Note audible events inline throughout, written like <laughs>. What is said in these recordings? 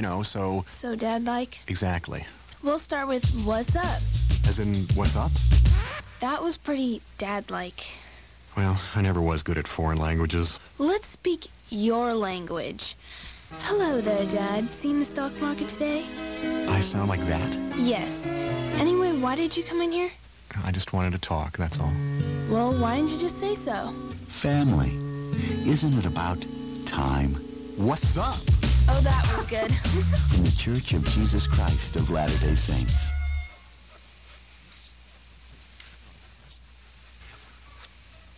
You know, so So dad like? exactly. We'll start with what's up. As in, what's up? That was pretty dad like. Well, I never was good at foreign languages. Let's speak your language. Hello there, Dad. Seen the stock market today? I sound like that? Yes. Anyway, why did you come in here? I just wanted to talk, that's all. Well, why didn't you just say so? Family. Isn't it about time? What's up? Oh, that was good. From the Church of Jesus Christ of Latter-day Saints.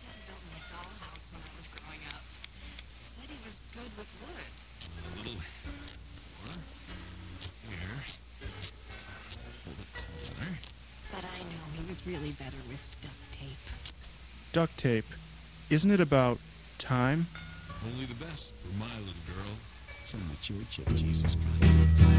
Dad built me a dollhouse when I was growing up. Said he was good with wood. A little more here. Hold it together. But I know he was really better with duct tape. Duct tape. Isn't it about time? Only the best for my little girl. From the Church of Jesus Christ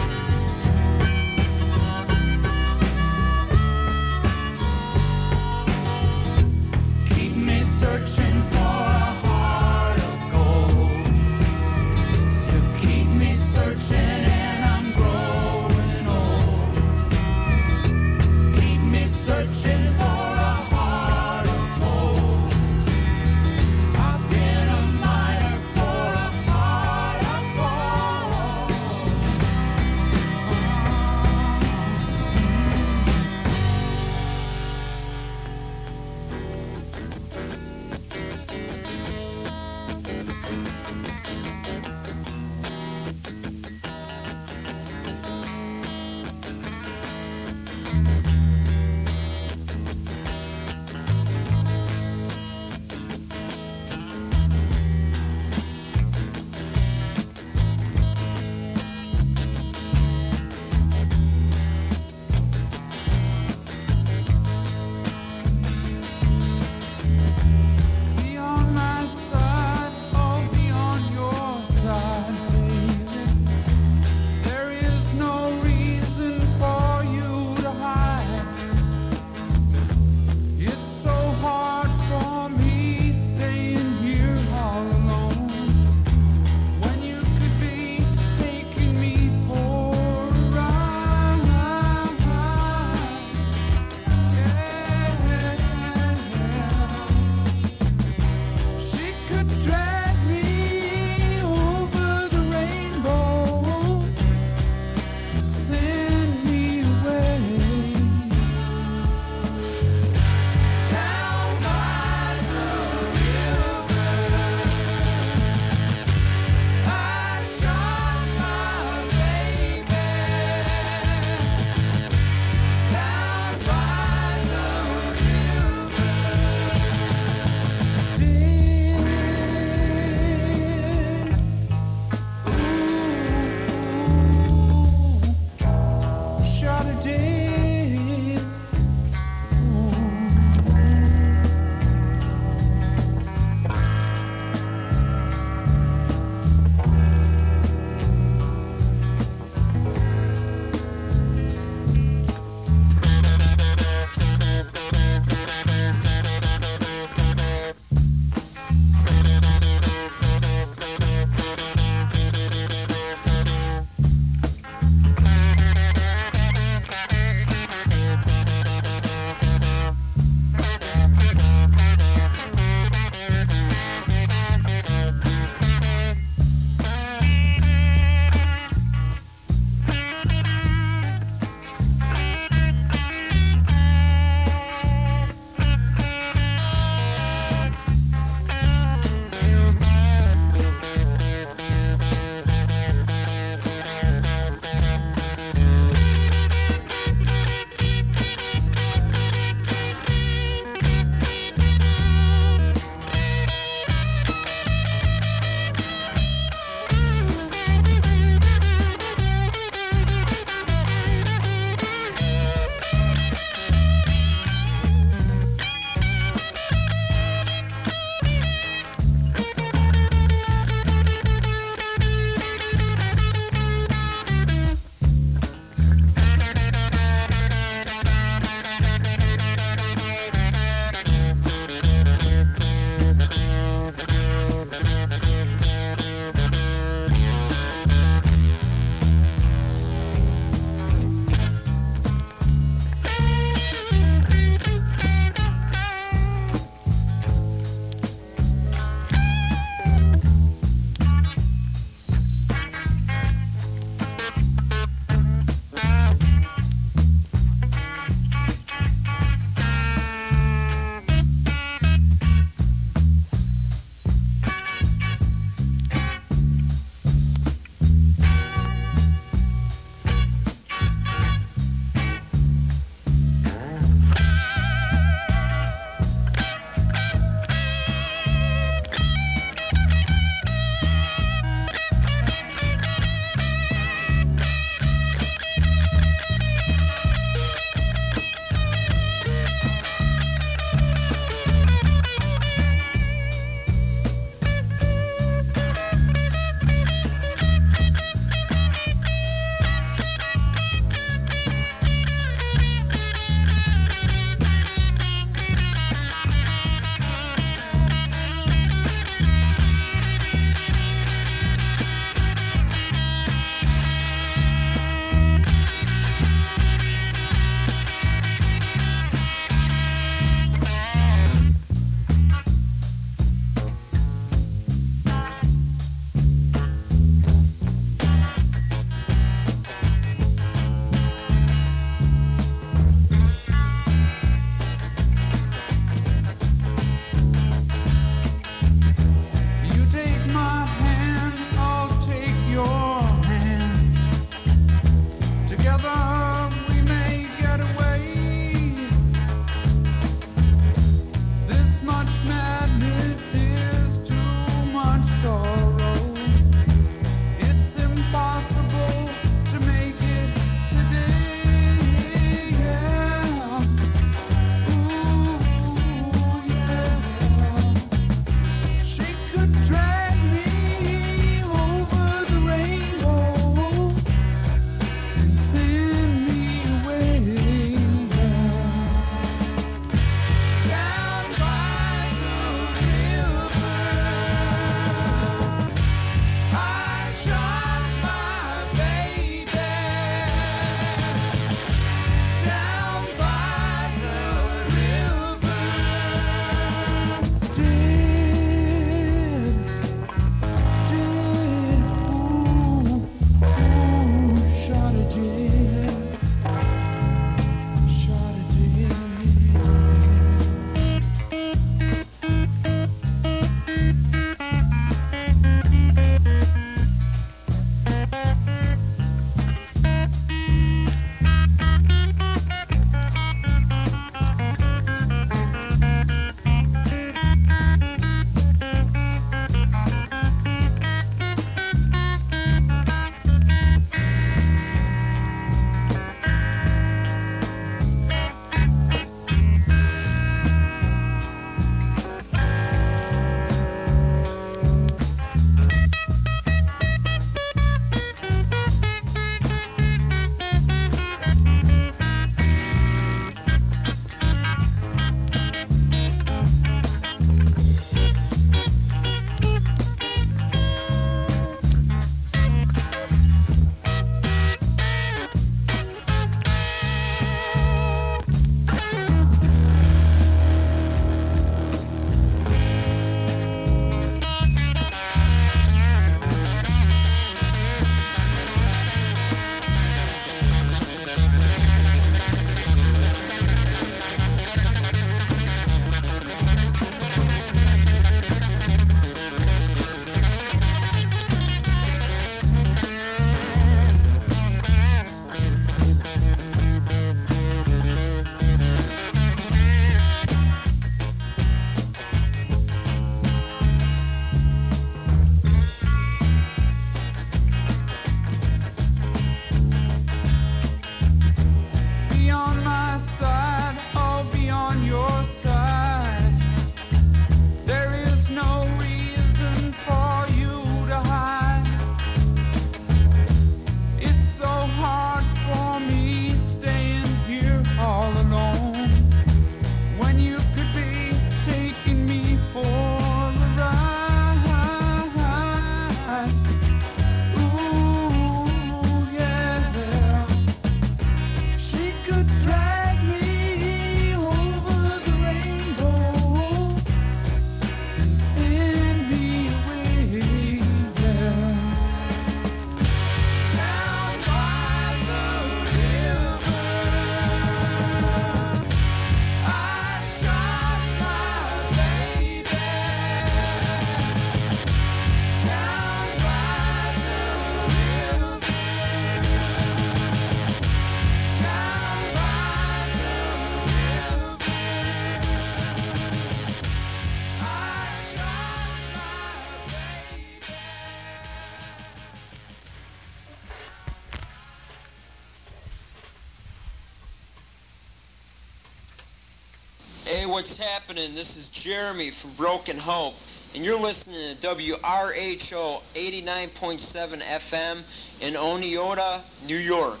what's happening? This is Jeremy from Broken Hope, and you're listening to WRHO 89.7 FM in Oneonta, New York.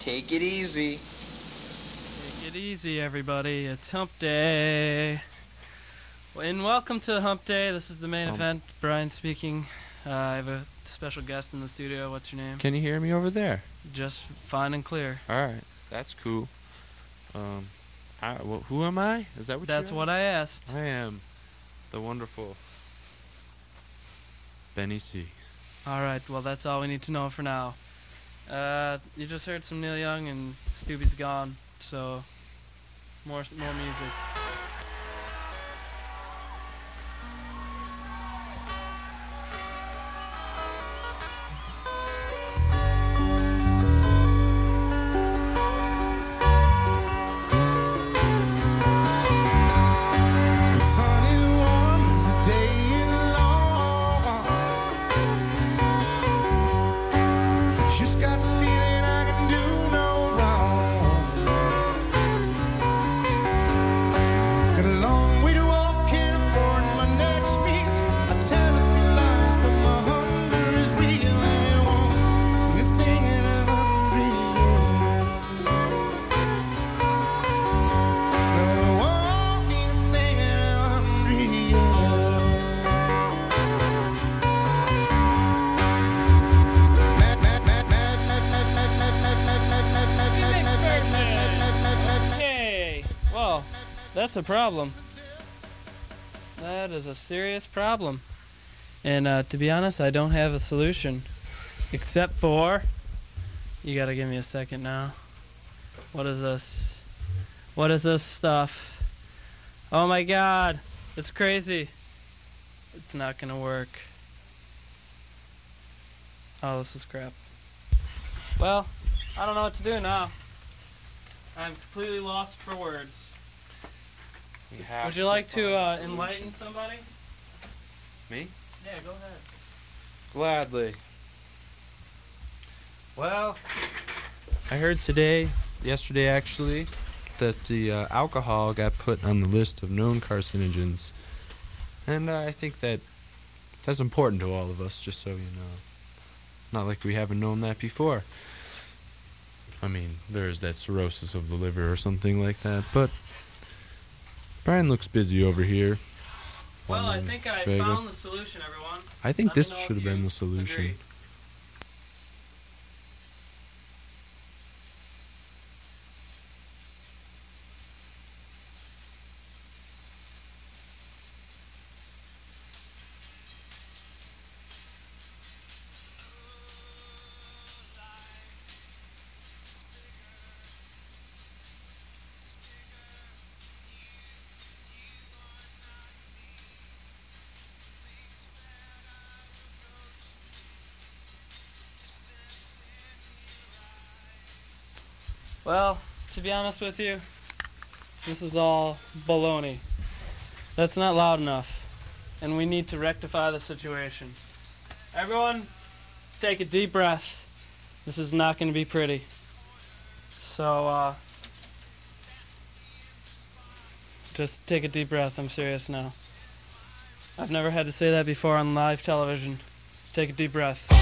Take it easy. Take it easy, everybody. It's Hump Day. And welcome to Hump Day. This is the main Hump. event. Brian speaking. Uh, I have a special guest in the studio. What's your name? Can you hear me over there? Just fine and clear. All right, that's cool. Um, I, well, who am I? Is that what? That's what I asked. I am. The wonderful Benny C. All right. Well, that's all we need to know for now. Uh, you just heard some Neil Young, and Stubby's gone. So, more more music. That's a problem. That is a serious problem. And uh, to be honest, I don't have a solution. Except for. You gotta give me a second now. What is this? What is this stuff? Oh my god! It's crazy! It's not gonna work. Oh, this is crap. Well, I don't know what to do now. I'm completely lost for words. We have Would you like to uh, enlighten somebody? me? Yeah, go ahead. Gladly. Well, I heard today, yesterday actually, that the uh, alcohol got put on the list of known carcinogens, and uh, I think that that's important to all of us. Just so you know, not like we haven't known that before. I mean, there's that cirrhosis of the liver or something like that, but Brian looks busy over here. Well, I think I Vega. found the solution, everyone. I think Let this should have been the solution. agree. Well, to be honest with you, this is all baloney. That's not loud enough. And we need to rectify the situation. Everyone, take a deep breath. This is not going to be pretty. So, uh, just take a deep breath. I'm serious now. I've never had to say that before on live television. Take a deep breath.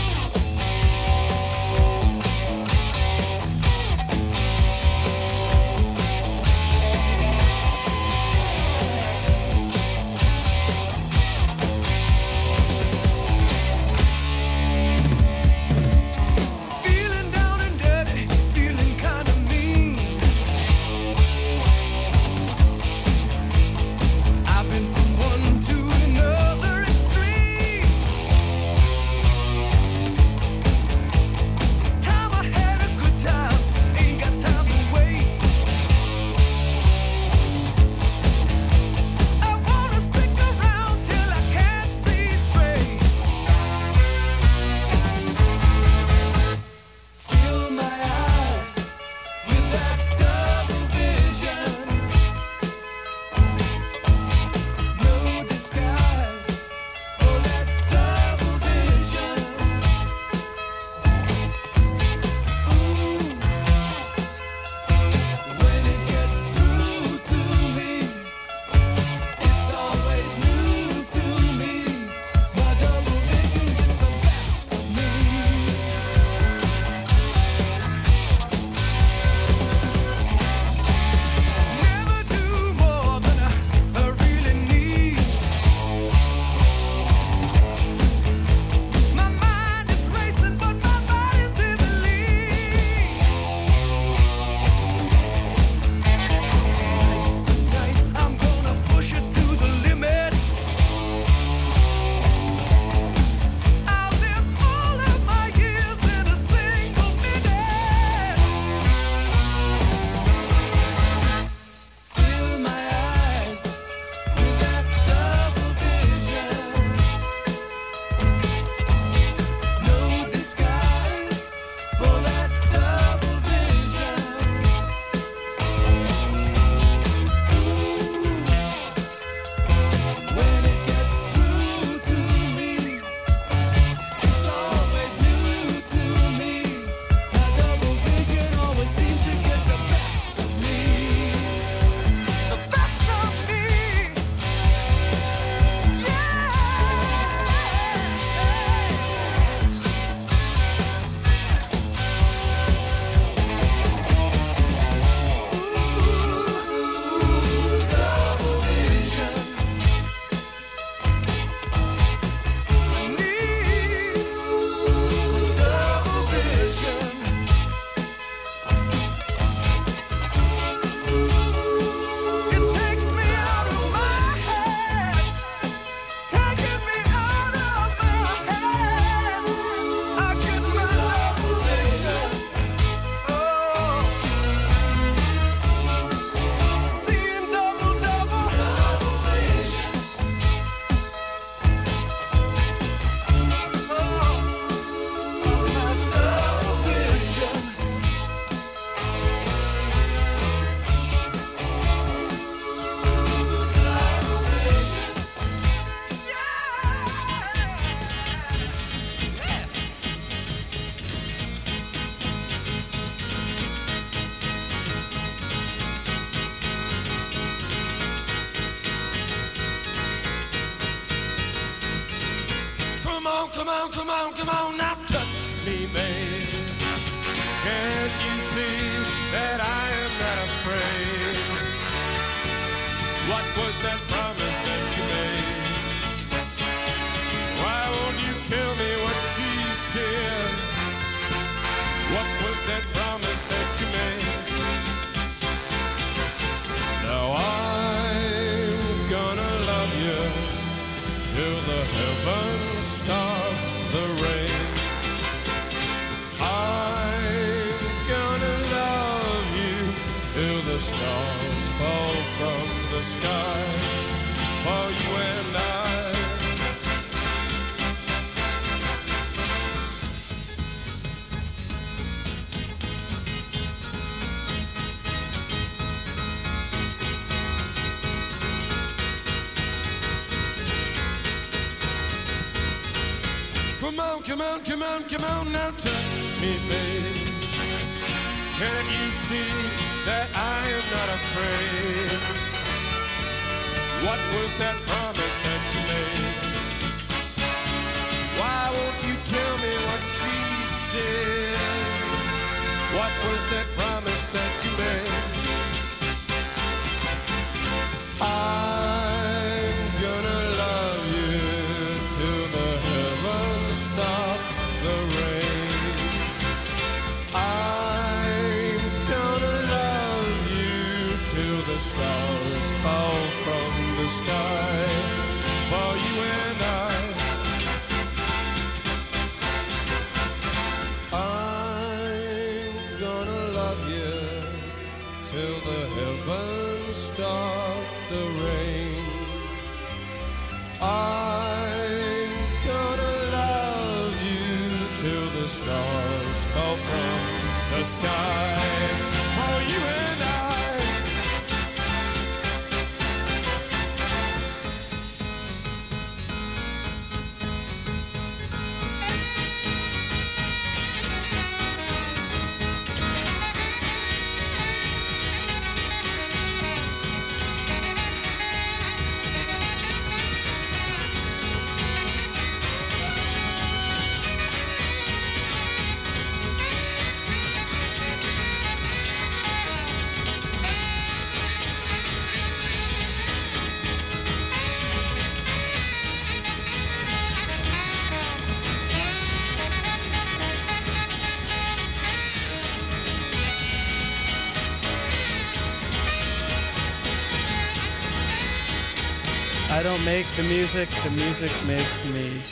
come on now. come on, come on, now touch me, babe. Can you see that I am not afraid? What was that? don't make the music, the music makes me.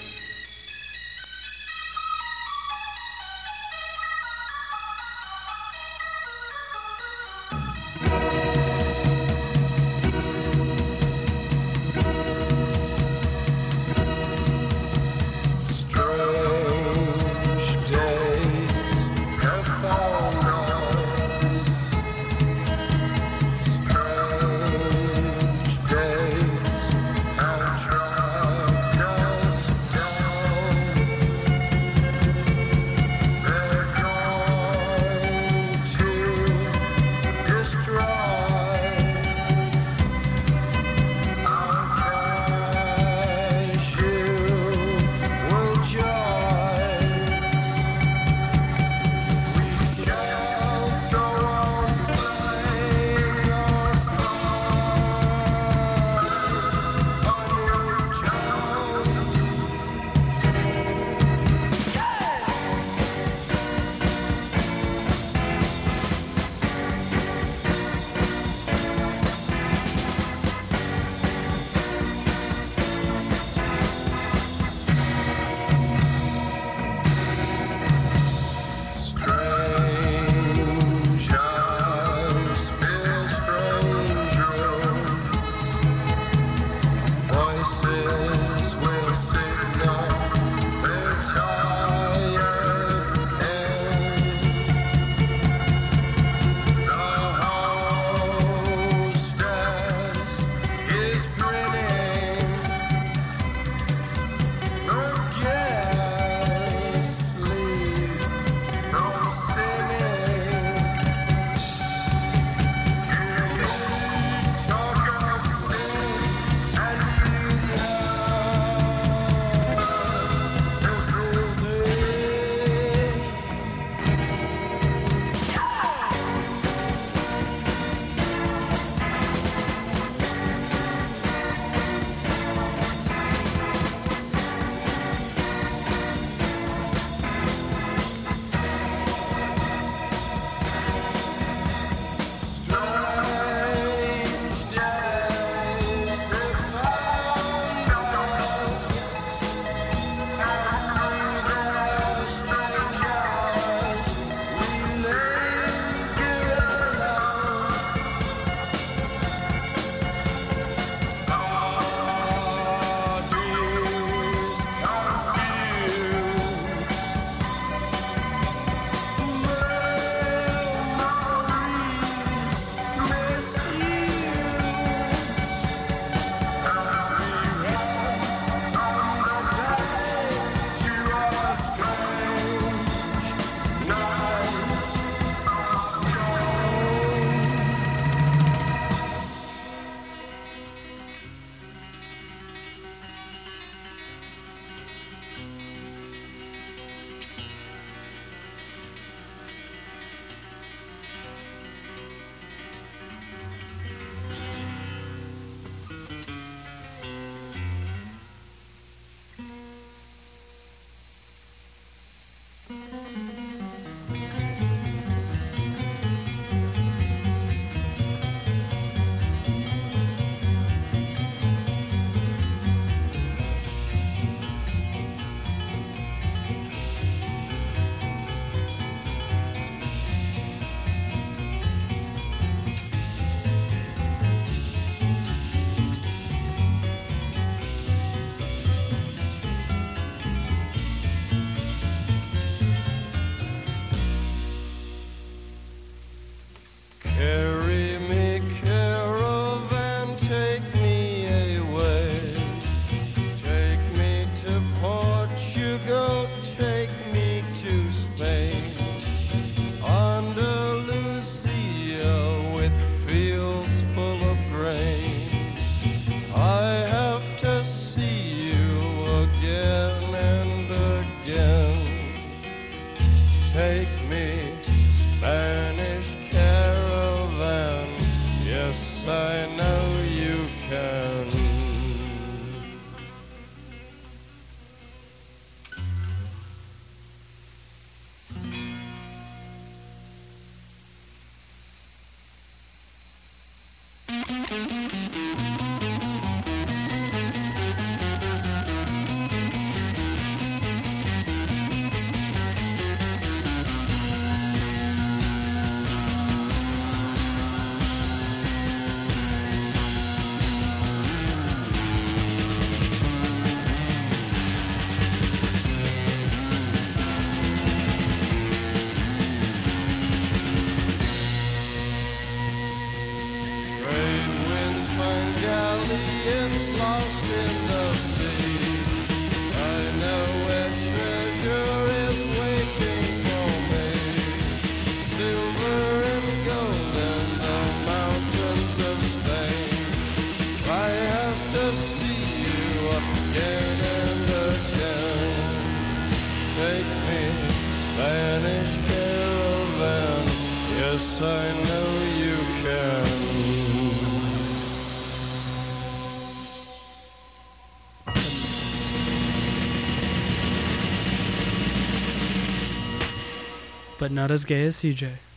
But not as gay as CJ.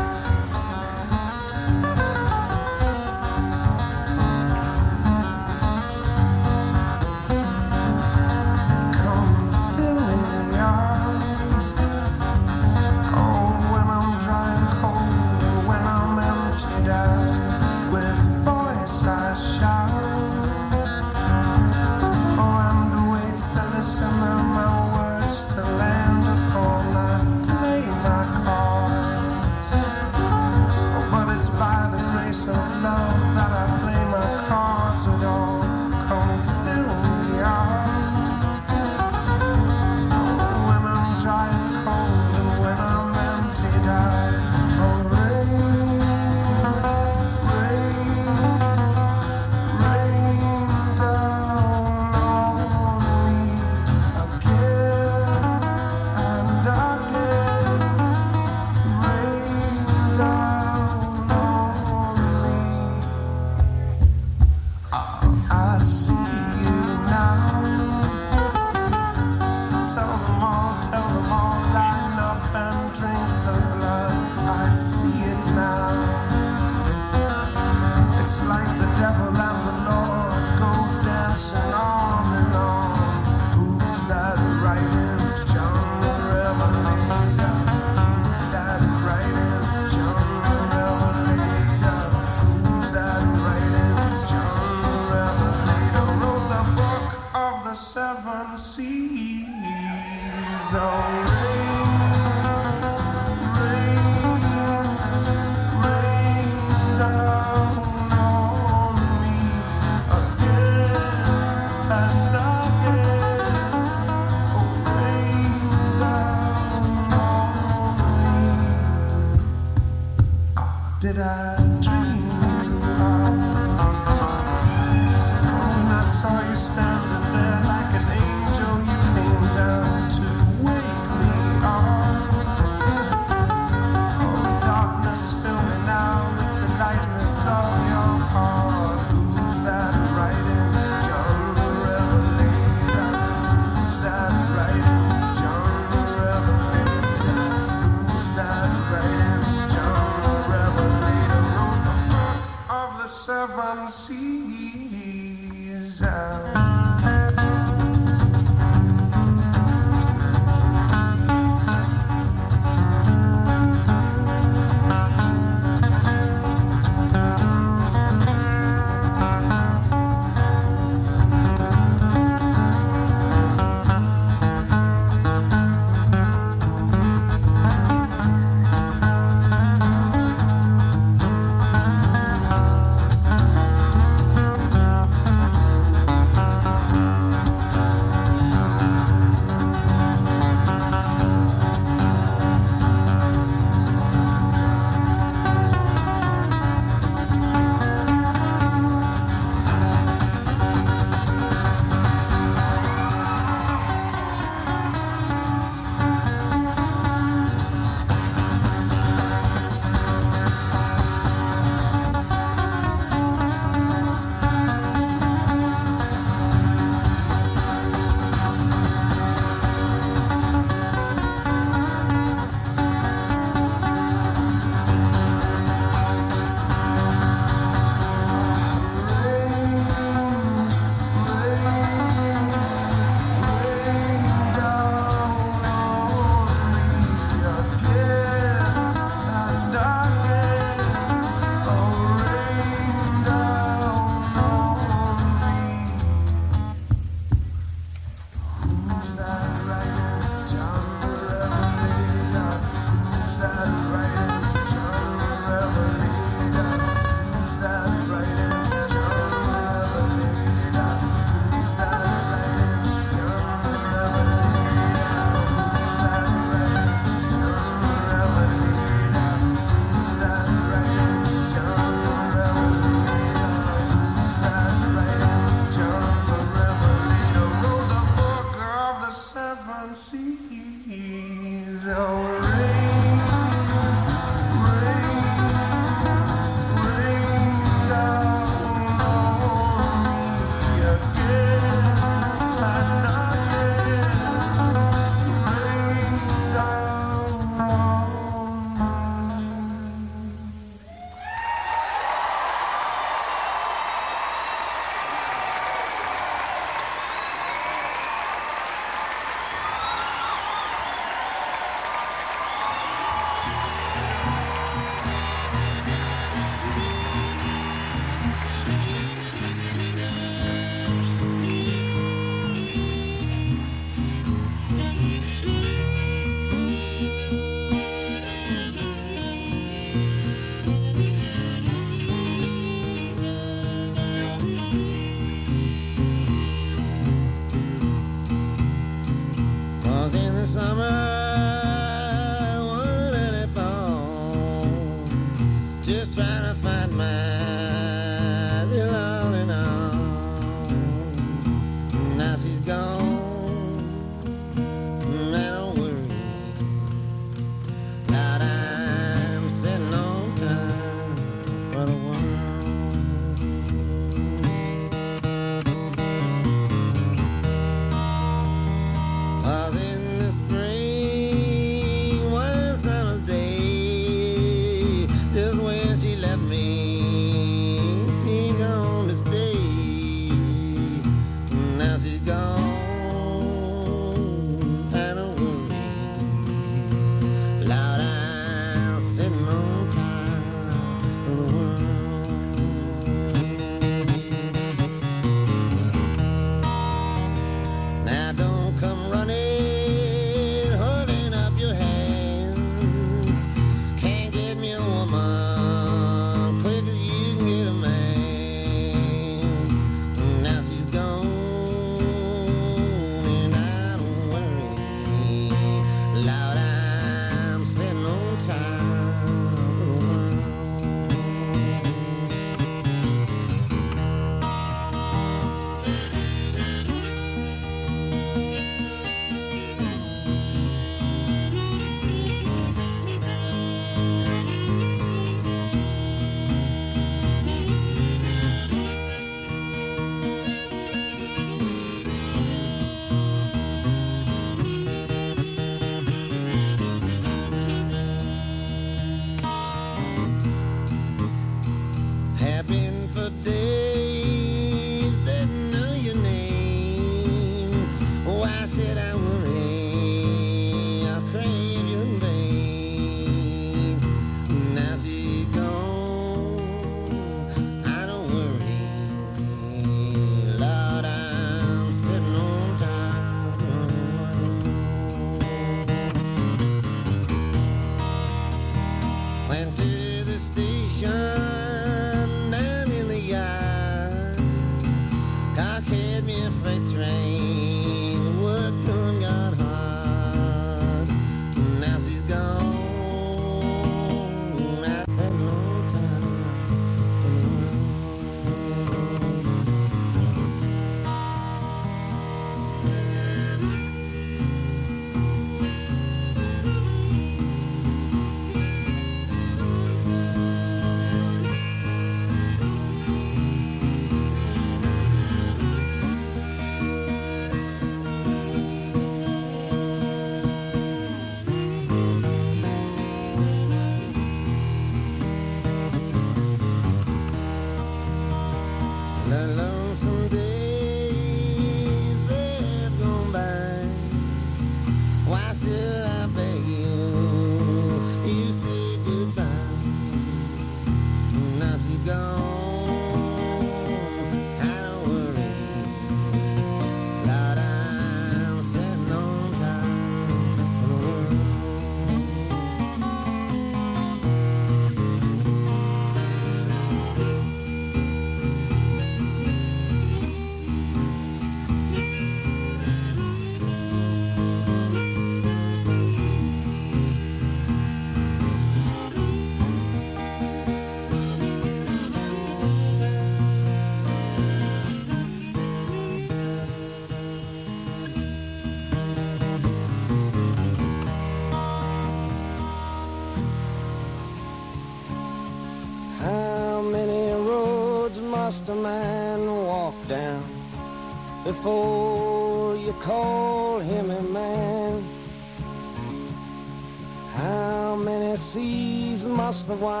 The white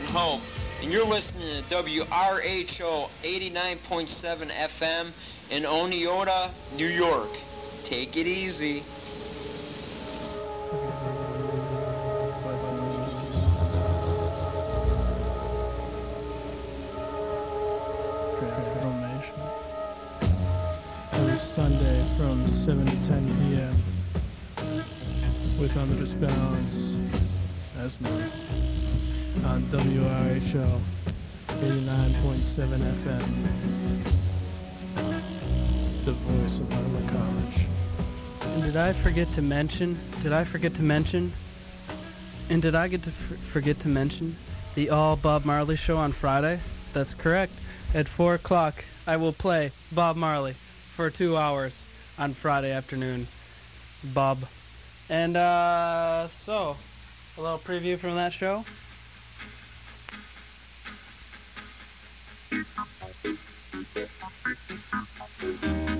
Broken Hope, and you're listening to WRHO 89.7 FM in Oneonta, New York. Take it easy. Sunday from 7 to 10 p.m. with Under the Balance as known on WRHO 89.7 FM. The voice of Ottawa College. And did I forget to mention? Did I forget to mention? And did I get to f- forget to mention the All Bob Marley show on Friday? That's correct. At four o'clock, I will play Bob Marley for two hours on Friday afternoon. Bob. And uh, so, a little preview from that show. Thank you.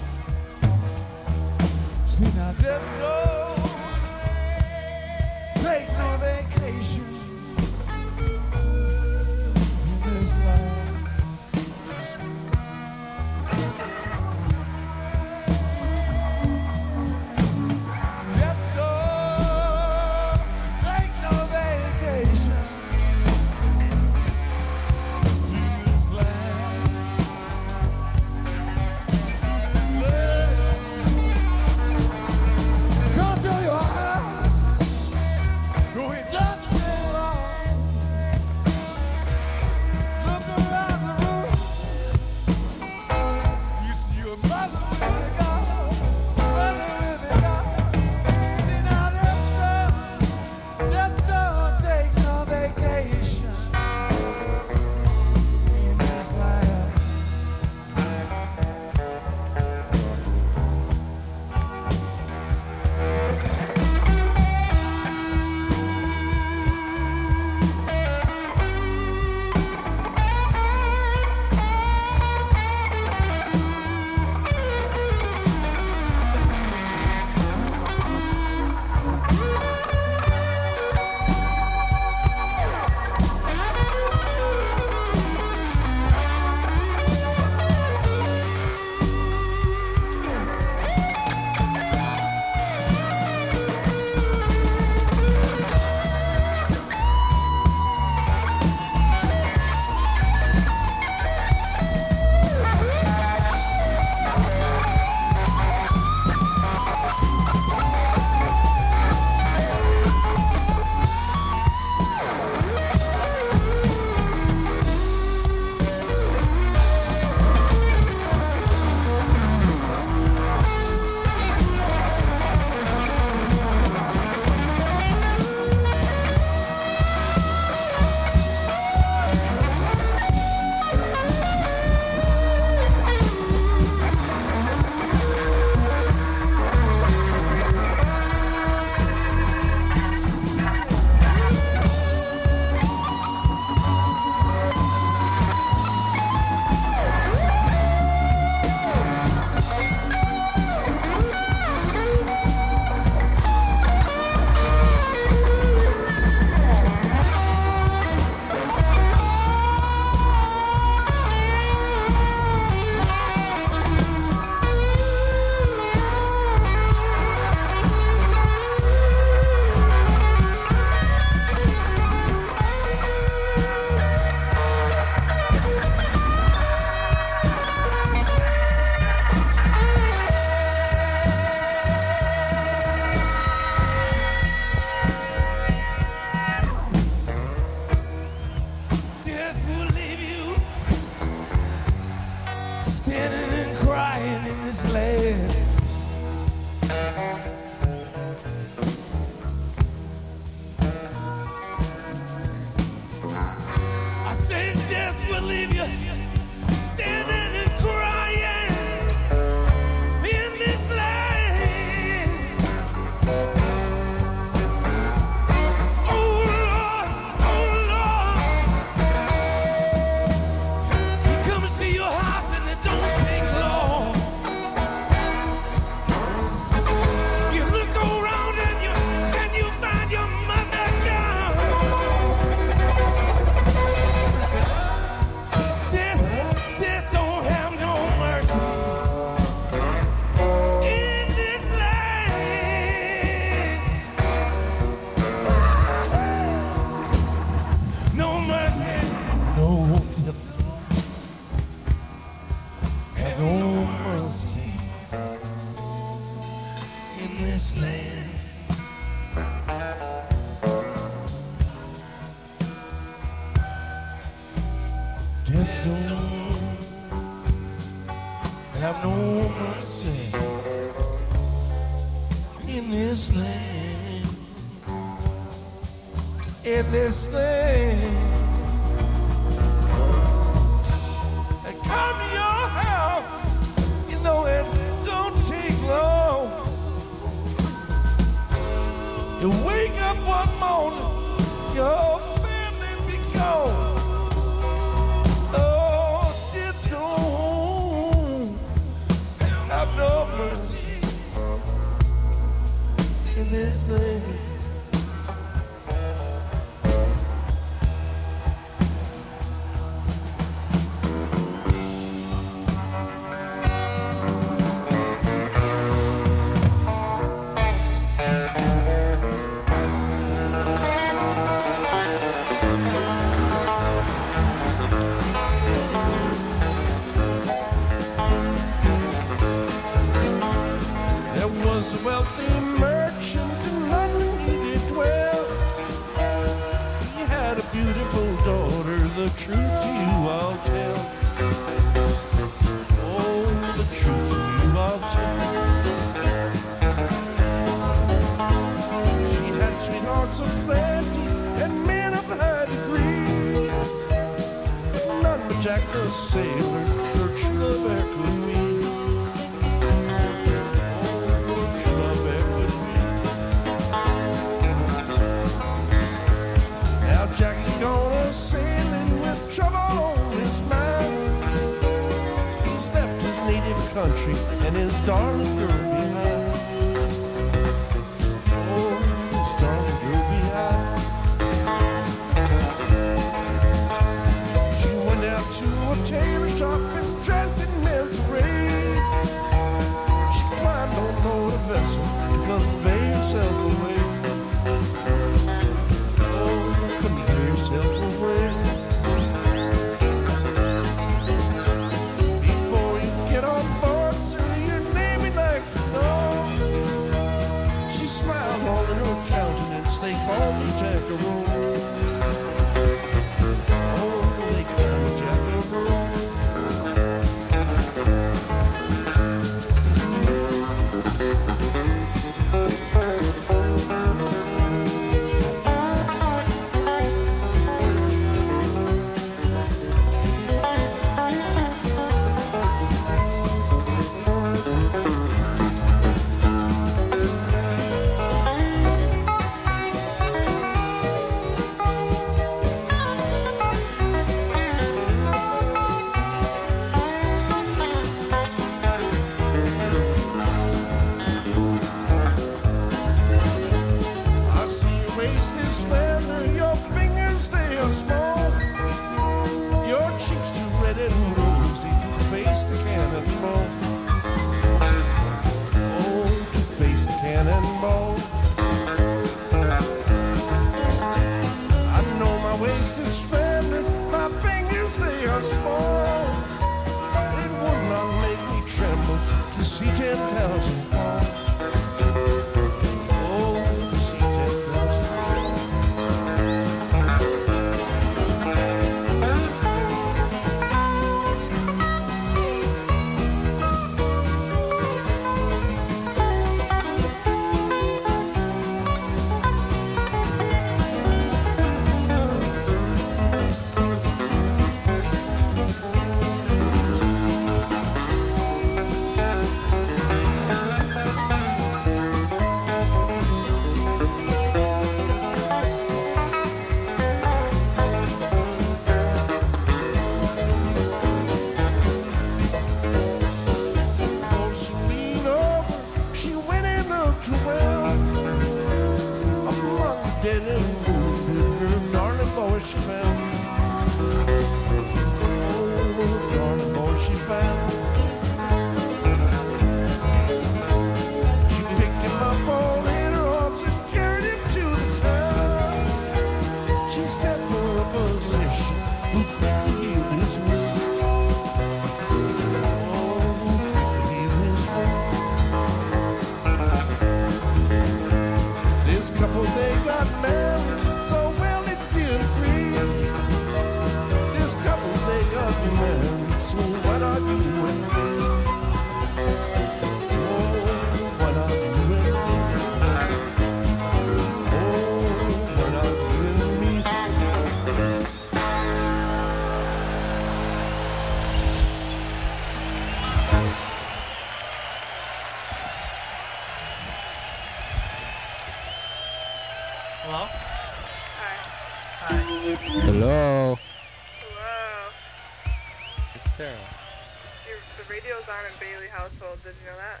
the radio's on in Bailey household. Did you know that?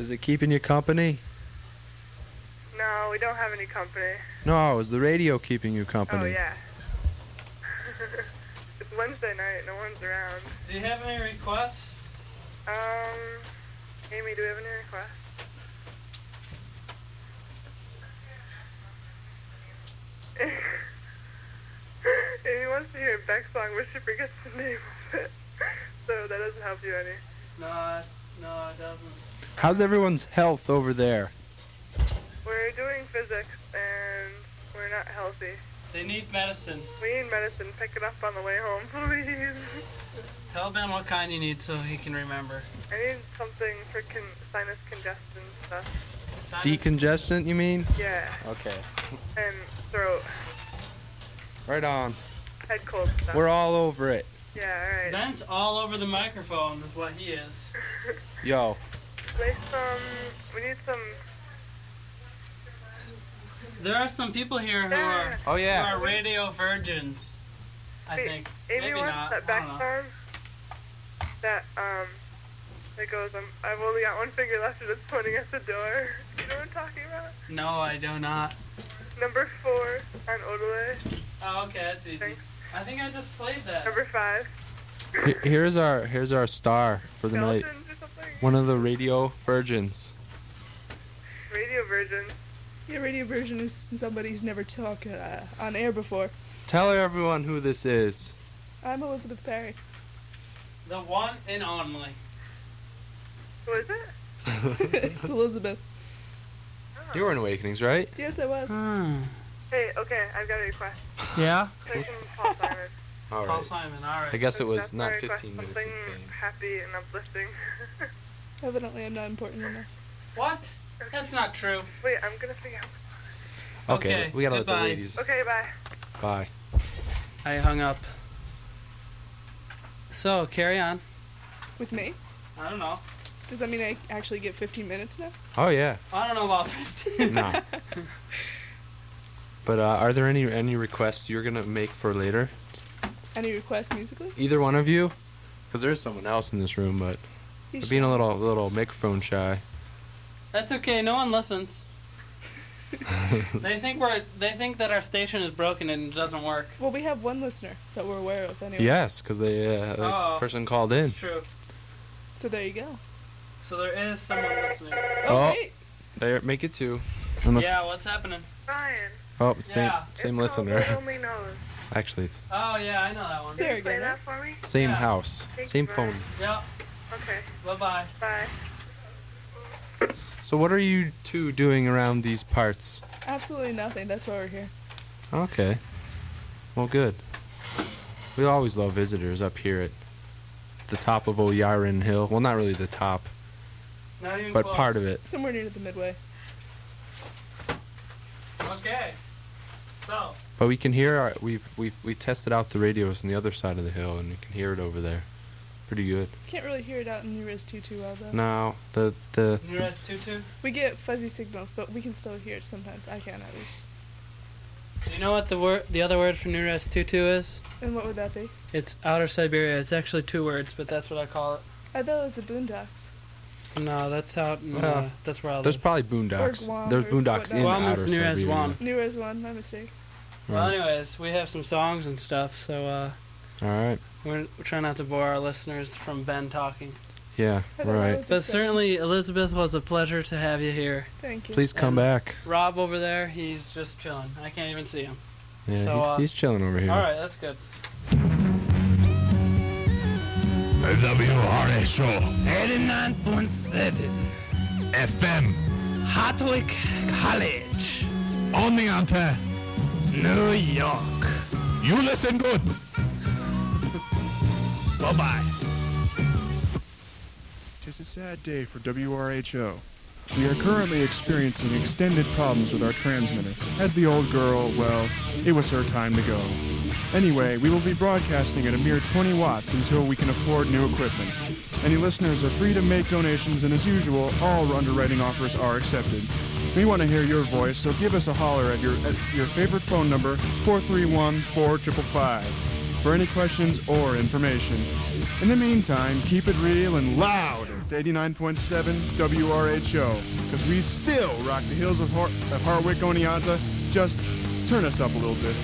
Is it keeping you company? No, we don't have any company. No, is the radio keeping you company? Oh yeah. <laughs> it's Wednesday night. No one's around. Do you have any requests? Um, Amy, do we have any requests? <laughs> Amy wants to hear Beck's song, but she forgets the name of it. So that doesn't help you any. No, no, it doesn't. How's everyone's health over there? We're doing physics and we're not healthy. They need medicine. We need medicine. Pick it up on the way home, <laughs> please. Tell Ben what kind you need so he can remember. I need something for con- sinus congestion stuff. Decongestant, you mean? Yeah, Okay. and throat, Right on. head cold stuff. We're all over it. Yeah, alright. Ben's all over the microphone is what he is. <laughs> Yo. Play some. We need some. There are some people here who are Oh, yeah. who are radio virgins. I Wait, think Amy maybe wants not. that I back don't know. song. That um. That goes. Um, I've only got one finger left, and it's pointing at the door. You know what I'm talking about? No, I do not. Number four on Odelay. Oh, okay, that's easy. I think I just played that. Number five. He- Here's our here's our star for the night. Skeletons or something. One of the radio virgins. Radio Virgin. Yeah, radio virgin is somebody who's never talked uh, on air before. Tell everyone who this is. I'm Elizabeth Perry. The one and only. Who is it? <laughs> <laughs> it's Elizabeth. You were in Awakenings, right? Yes, I was. Hey, okay, I've got a request. Yeah? Play Paul Simon. All Paul. Simon, all right. I guess it was not 15 minutes of Something fame. happy and uplifting. <laughs> Evidently, I'm not important enough. What? That's not true. Wait, I'm gonna figure out. Okay, Okay, we gotta let the ladies. Okay, bye. Bye. I hung up. So, carry on. With me? I don't know. Does that mean I actually get 15 minutes now? Oh yeah. I don't know about 15. No. <laughs> But uh, are there any any requests you're gonna make for later? Any requests musically? Either one of you? Because there's someone else in this room, but You they're being a little little microphone shy. That's okay. No one listens. <laughs> they think we're. They think that our station is broken and it doesn't work. Well, we have one listener that we're aware of anyway. Yes, because they uh, the Oh. person called in. It's true. So there you go. So there is someone listening. Oh, there, make it two. Unless, Yeah. What's happening? Ryan. Oh, same Yeah. same It's listener. Lord Only. <laughs> Actually, it's Oh yeah, I know that one. Can you play that for me? same Yeah. house, Thank same you, phone. Ryan. Yep. Okay. Bye bye. Bye. So what are you two doing around these parts? Absolutely nothing. That's why we're here. Okay. Well, good. We always love visitors up here at the top of Oyaron Hill. Well, not really the top, Not even but close. part of it. Somewhere near the midway. Okay. So. But we can hear our, we've we've we tested out the radios on the other side of the hill, and you can hear it over there. Pretty good. Can't really hear it out in New Res 2 too well though. Now the the New Res Tutu. We get fuzzy signals, but we can still hear it sometimes. I can at least. Do you know what the word, the other word for New Res Tutu is? And what would that be? It's Outer Siberia. It's actually two words, but that's what I call it. I thought it was the Boondocks. No, that's out. In, Well, uh, that's where I there's probably boondocks. Or Guam There's or boondocks in whatnot. Guam is outer near as Siberia. one. New Res 1, my mistake. Well, anyways, we have some songs and stuff, so uh, All right. we're, we're trying not to bore our listeners from Ben talking. Yeah. I thought that Right. But certainly, Elizabeth, was a pleasure to have you here. Thank you. Please come And back. Rob over there, he's just chilling. I can't even see him. Yeah, So, he's, uh, he's chilling over here. All right, that's good. WRSO 89.7 FM Hartwick College, on the antenne. New York. You listen good. Bye bye. Tis a sad day for WRHO. We are currently experiencing extended problems with our transmitter, as the old girl, well, it was her time to go. Anyway, we will be broadcasting at a mere 20 watts until we can afford new equipment. Any listeners are free to make donations, and as usual, all underwriting offers are accepted. We want to hear your voice, so give us a holler at your, at your favorite phone number, 431-455, for any questions or information. In the meantime, keep it real and loud at 89.7 WRHO, because we still rock the hills of, Har- of Hartwick, Oneonta. Just turn us up a little bit.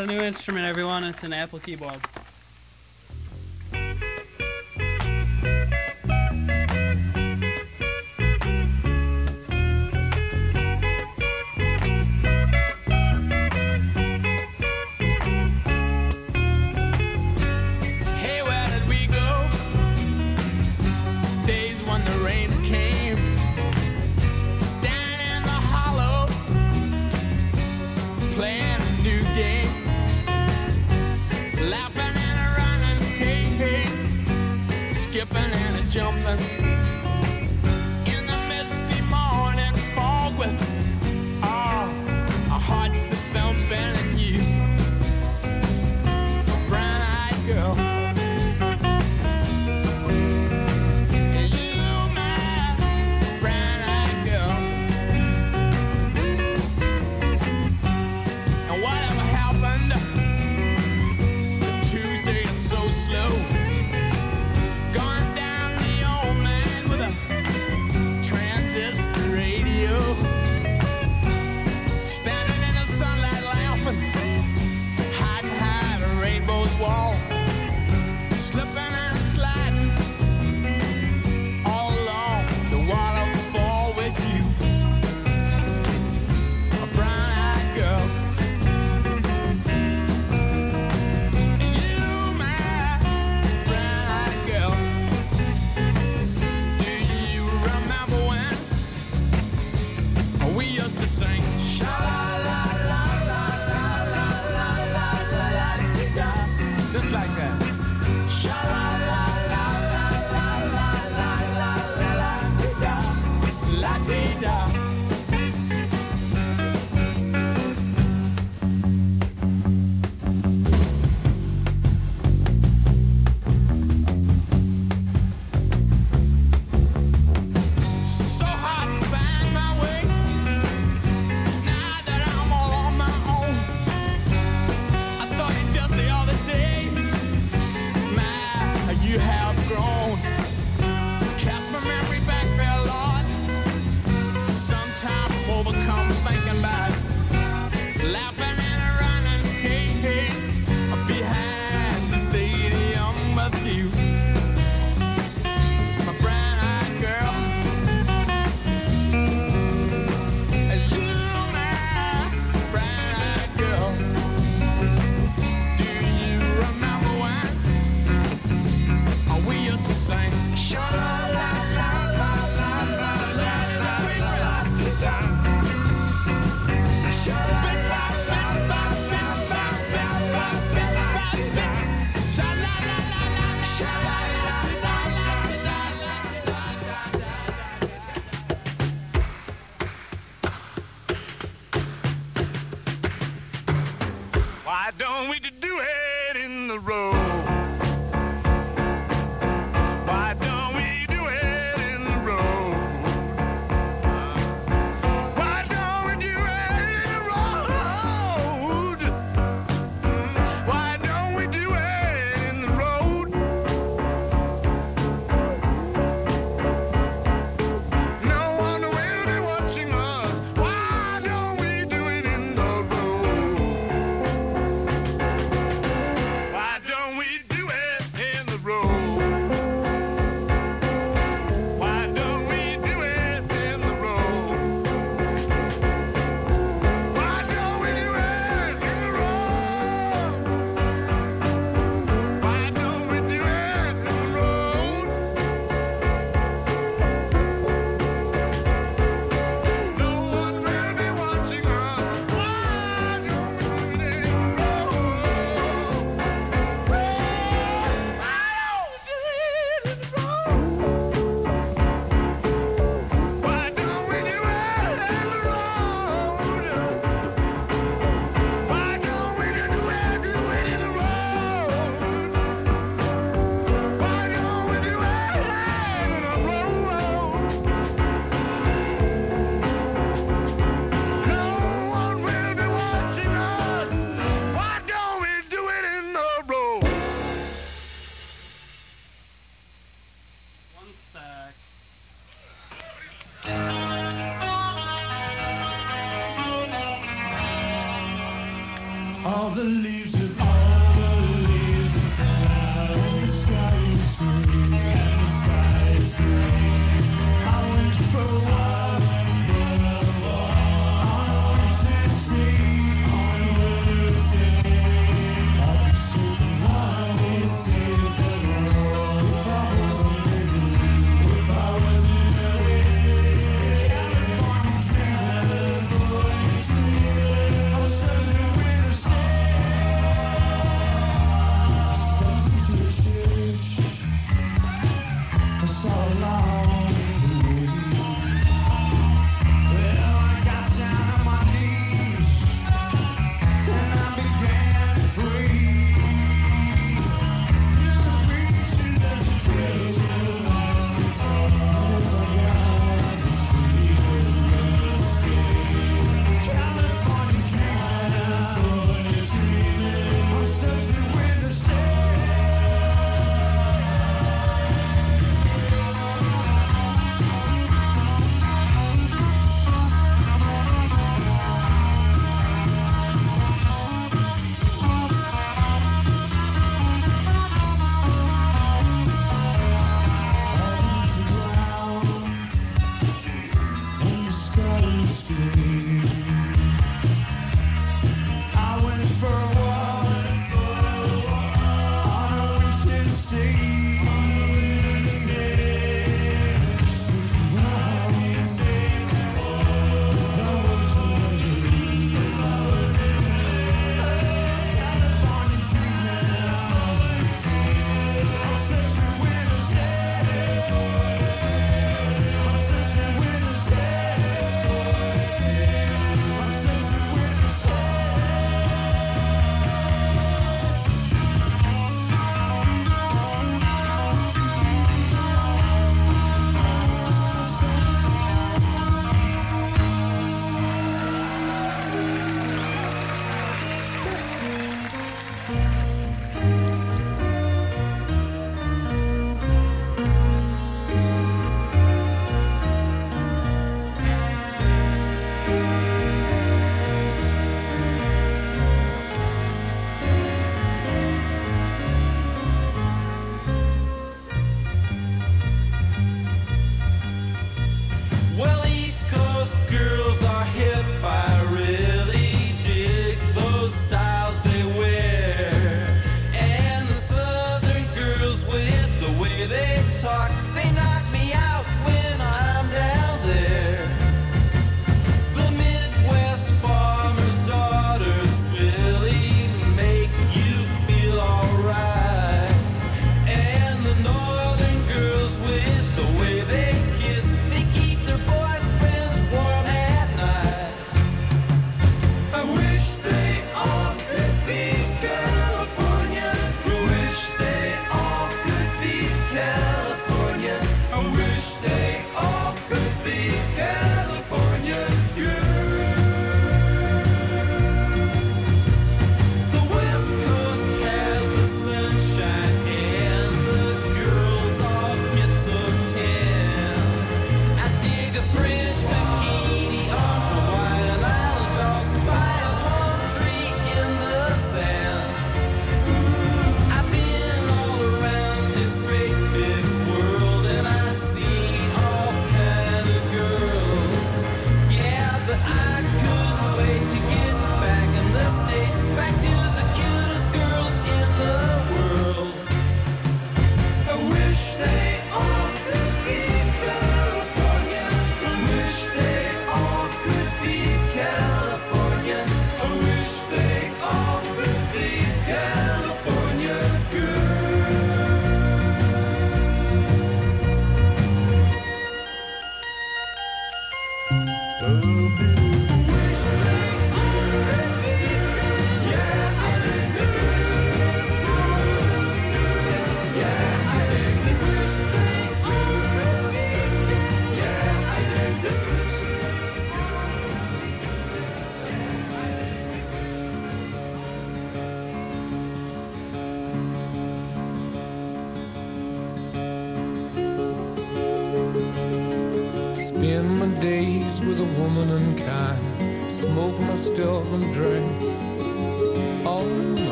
got a new instrument, everyone. It's an Apple keyboard.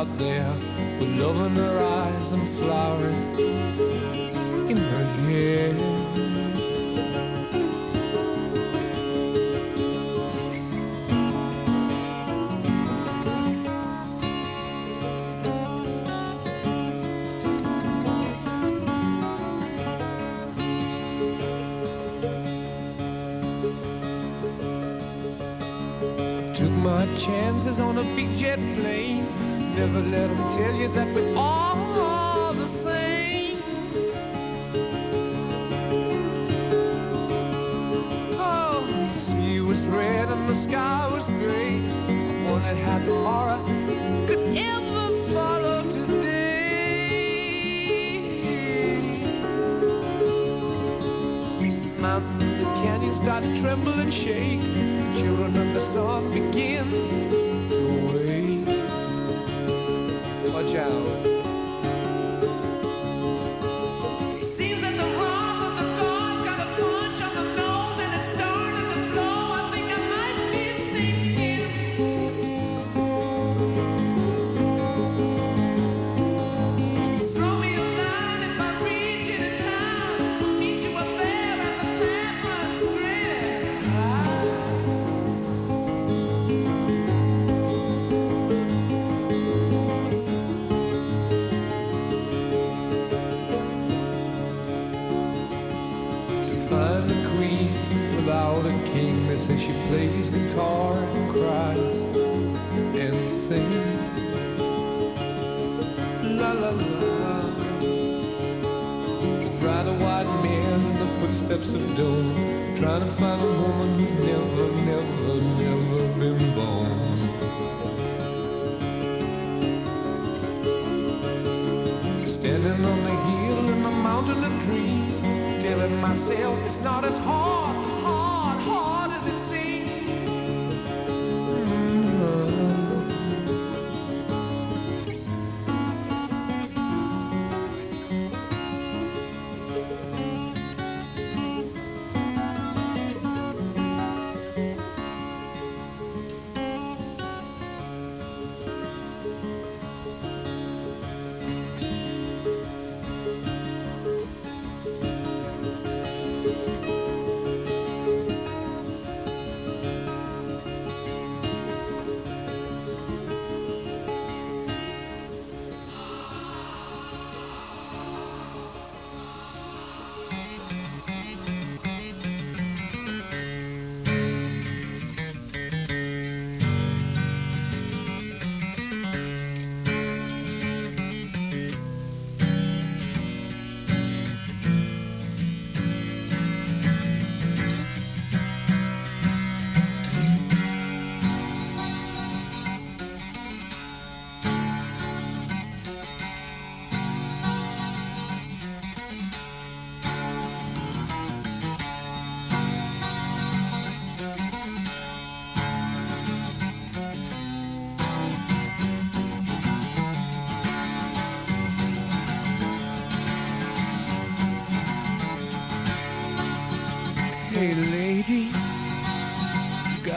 out there with love in her eyes.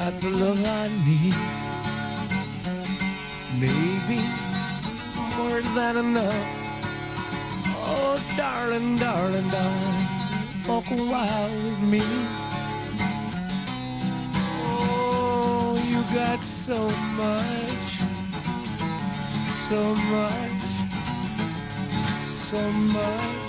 got the love I need. Maybe more than enough. Oh, darling, darling, darling, walk a while with me. Oh, you got so much, so much, so much.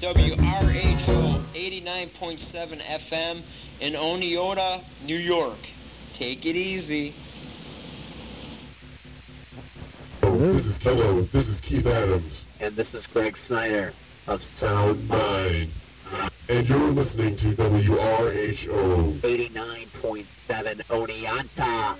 Listening to WRHO 89.7 FM in Oneonta, New York. Take it easy. This is hello. This is Keith Adams And this is Greg Snyder of Sound Mind, and you're listening to WRHO 89.7 Oneonta.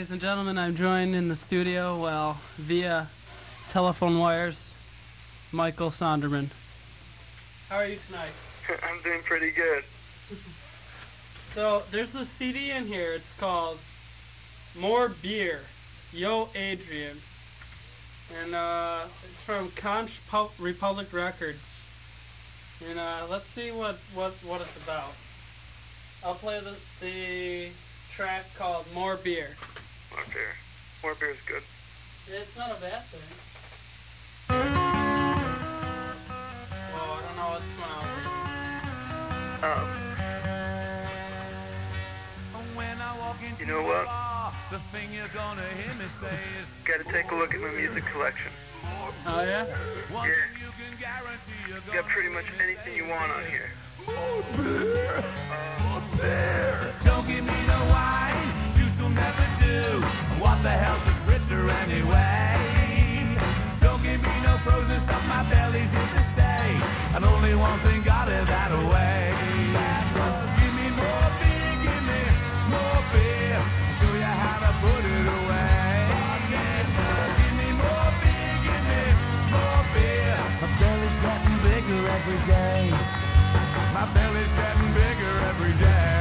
Ladies and gentlemen, I'm joined in the studio, well, via telephone wires, Michael Sonderman. How are you tonight? <laughs> I'm doing pretty good. <laughs> So there's a CD in here. It's called More Beer, Yo Adrian, and uh, it's from Conch Republic Records. And uh, let's see what, what what it's about. I'll play the the track called More Beer. More beer. More beer is good. It's not a bad thing. Whoa, I don't know what's going on. Um, you know what? Gotta take a look at my music collection. Oh yeah? Yeah. Got pretty much anything you want on here. More beer! More beer! Don't give me no wine, juice will never What the hell's a spritzer anyway? Don't give me no frozen stuff, my belly's here to stay. And only one thing got it that way. Give me more beer, give me more beer. Show you how to put it away. Give me more beer, give me more beer. My belly's getting bigger every day. My belly's getting bigger every day.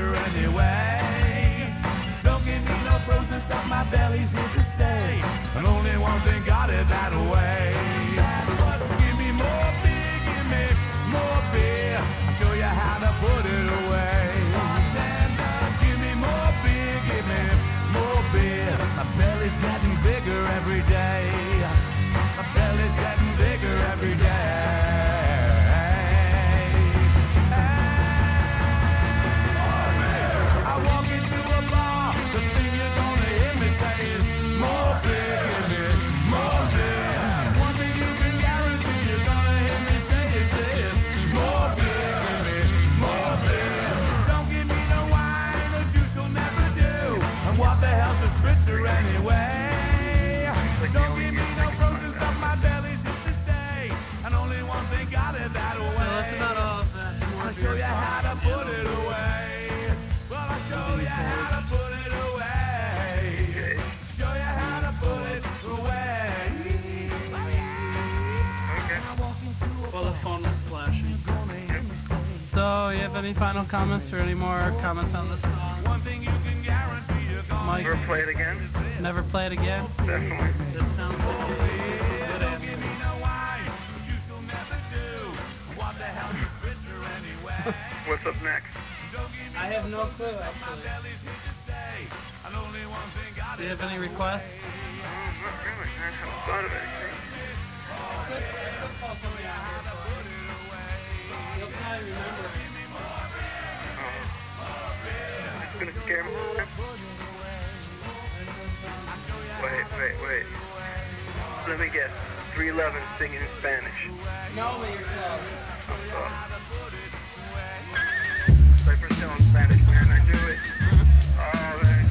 Spritzer anyway? Don't give me no frozen stuff, my belly's here to stay. And only one thing got it that way. Any final comments or any more comments on this song? One thing you can guarantee you're gonna Mike, Never play it again? never play it again? Definitely. That sounds like a good Don't give me no wine, juice will never do. What the hell's a spritzer anyway? What's up next? I have no clue, actually. Belly's here to stay. And only one thing got Do you have any requests? Uh, not really. I haven't thought of anything. You'll probably remember. It's gonna scare me. Wait, wait, wait. Let me guess. 311 singing in Spanish. No, but you're close. Cypher still in Spanish, man. I knew it. Oh, man.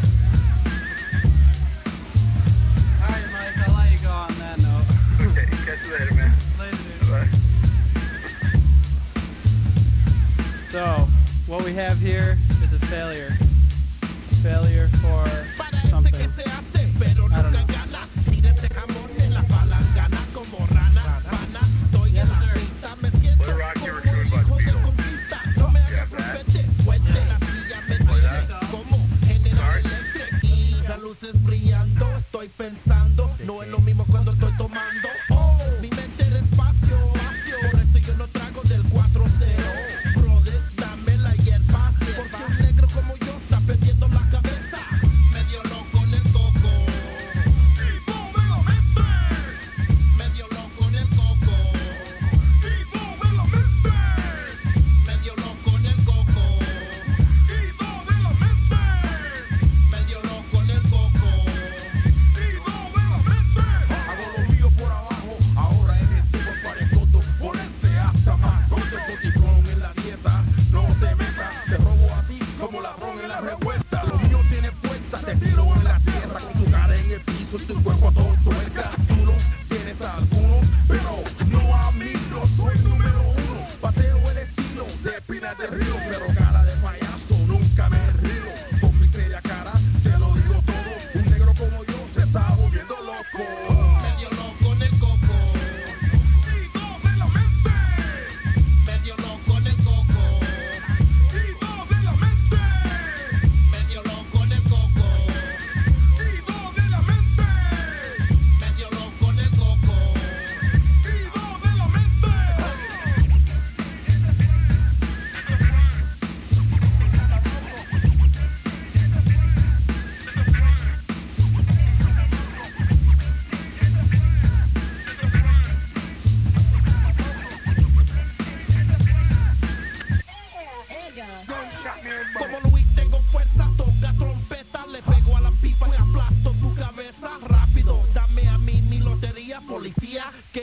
Alright, Mike, I'll let you go on that note. Okay, catch you later, man. Later, dude. Bye. So, what we have here is a failure. Failure for something. I don't know. Yes, sir. What rock you were doing about the Beatles? Yeah, that. Las luces brillando, estoy pensando, no es lo mismo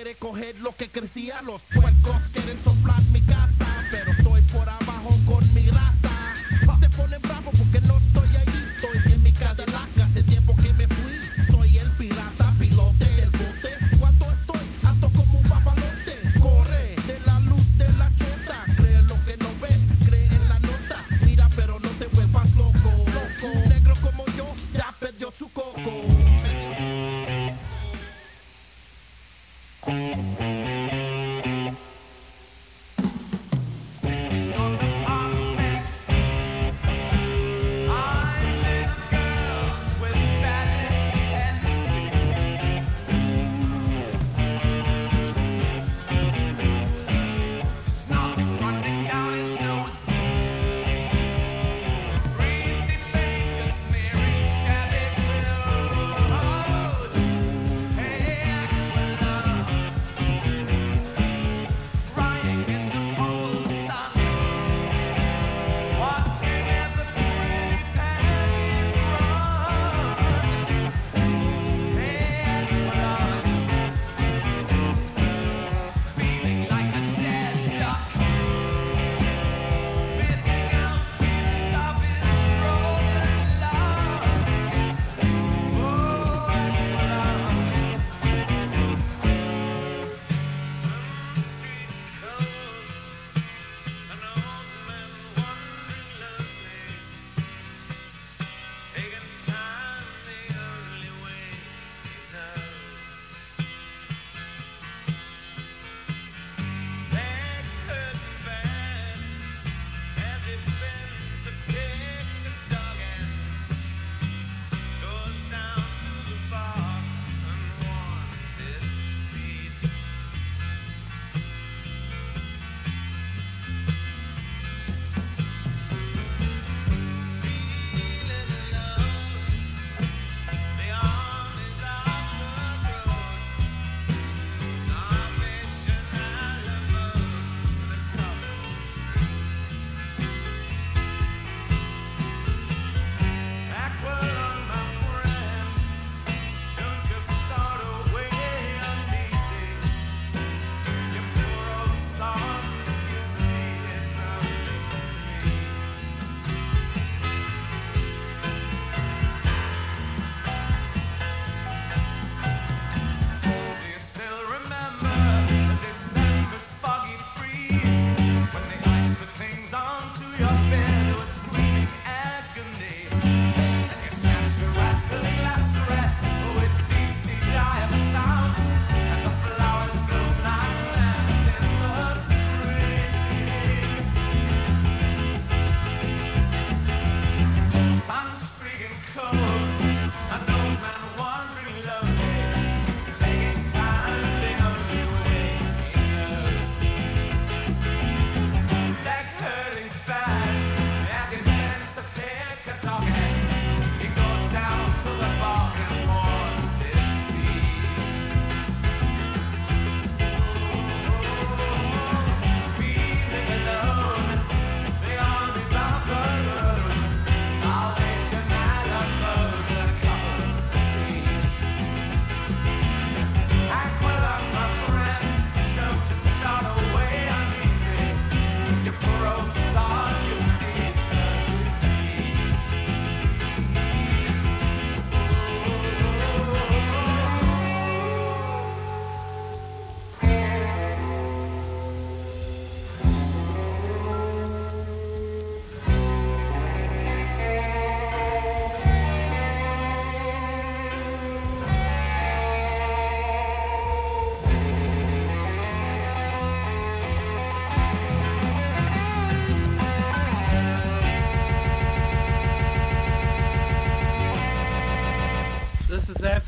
quiere coger lo que crecía, los puercos quieren soplar mi casa, pero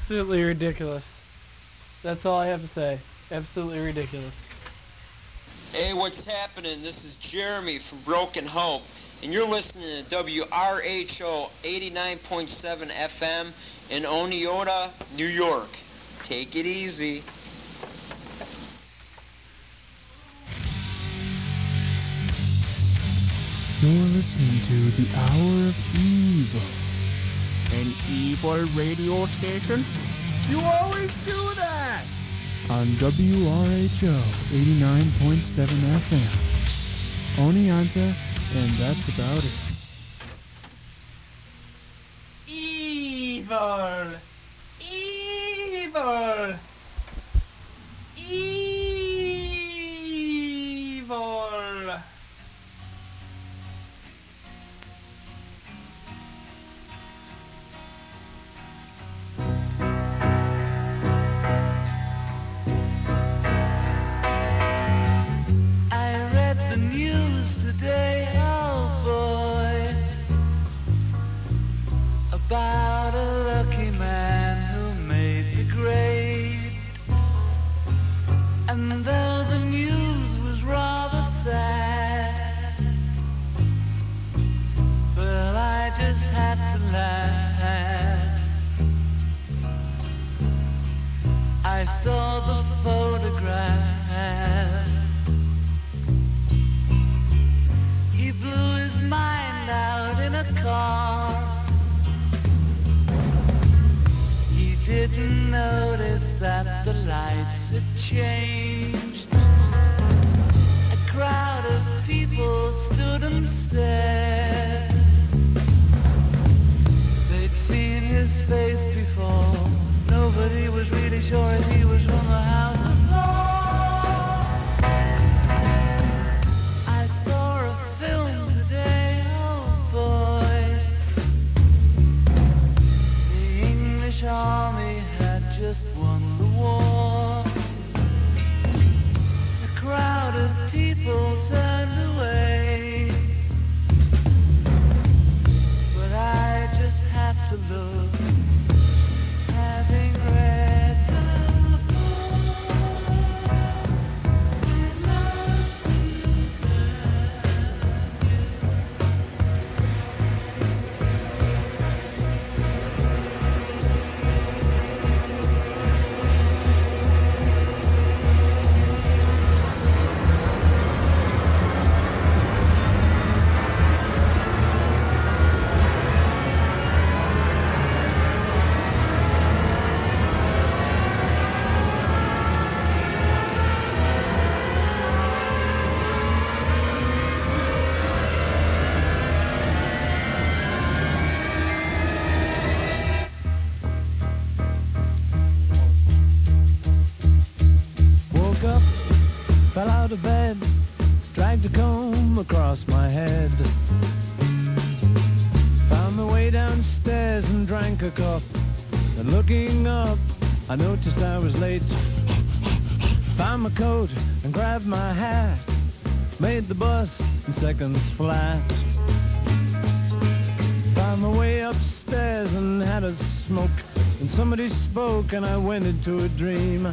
absolutely ridiculous. That's all I have to say. Absolutely ridiculous. Hey, what's happening? This is Jeremy from Broken Hope, and you're listening to WRHO 89.7 FM in Oneonta, New York. Take it easy. You're listening to The Hour of Evil. An evil radio station? You always do that! on WRHO 89.7 FM. Oneonta, and that's about it. A cup. And looking up, I noticed I was late. Found my coat and grabbed my hat. Made the bus in seconds flat. Found my way upstairs and had a smoke. And somebody spoke and I went into a dream.